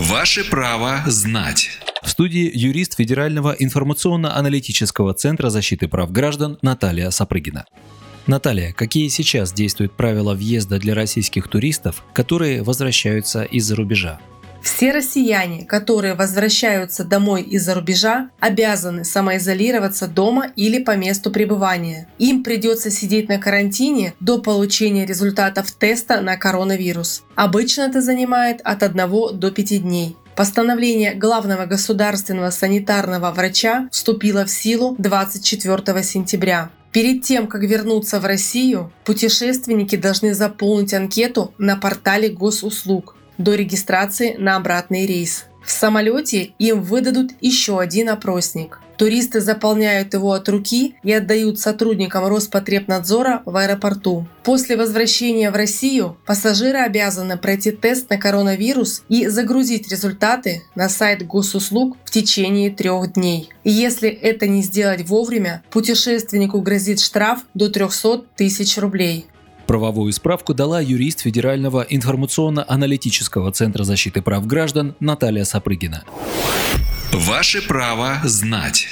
Ваше право знать. В студии юрист Федерального информационно-аналитического центра защиты прав граждан Наталья Сапрыгина. Наталья, какие сейчас действуют правила въезда для российских туристов, которые возвращаются из-за рубежа? Все россияне, которые возвращаются домой из-за рубежа, обязаны самоизолироваться дома или по месту пребывания. Им придется сидеть на карантине до получения результатов теста на коронавирус. Обычно это занимает от 1 до 5 дней. Постановление главного государственного санитарного врача вступило в силу 24 сентября. Перед тем, как вернуться в Россию, путешественники должны заполнить анкету на портале госуслуг до регистрации на обратный рейс. В самолете им выдадут еще один опросник. Туристы заполняют его от руки и отдают сотрудникам Роспотребнадзора в аэропорту. После возвращения в Россию пассажиры обязаны пройти тест на коронавирус и загрузить результаты на сайт госуслуг в течение трех дней. И если это не сделать вовремя, путешественнику грозит штраф до 300 тысяч рублей. Правовую справку дала юрист Федерального информационно-аналитического центра защиты прав граждан Наталья Сапрыгина. Ваше право знать.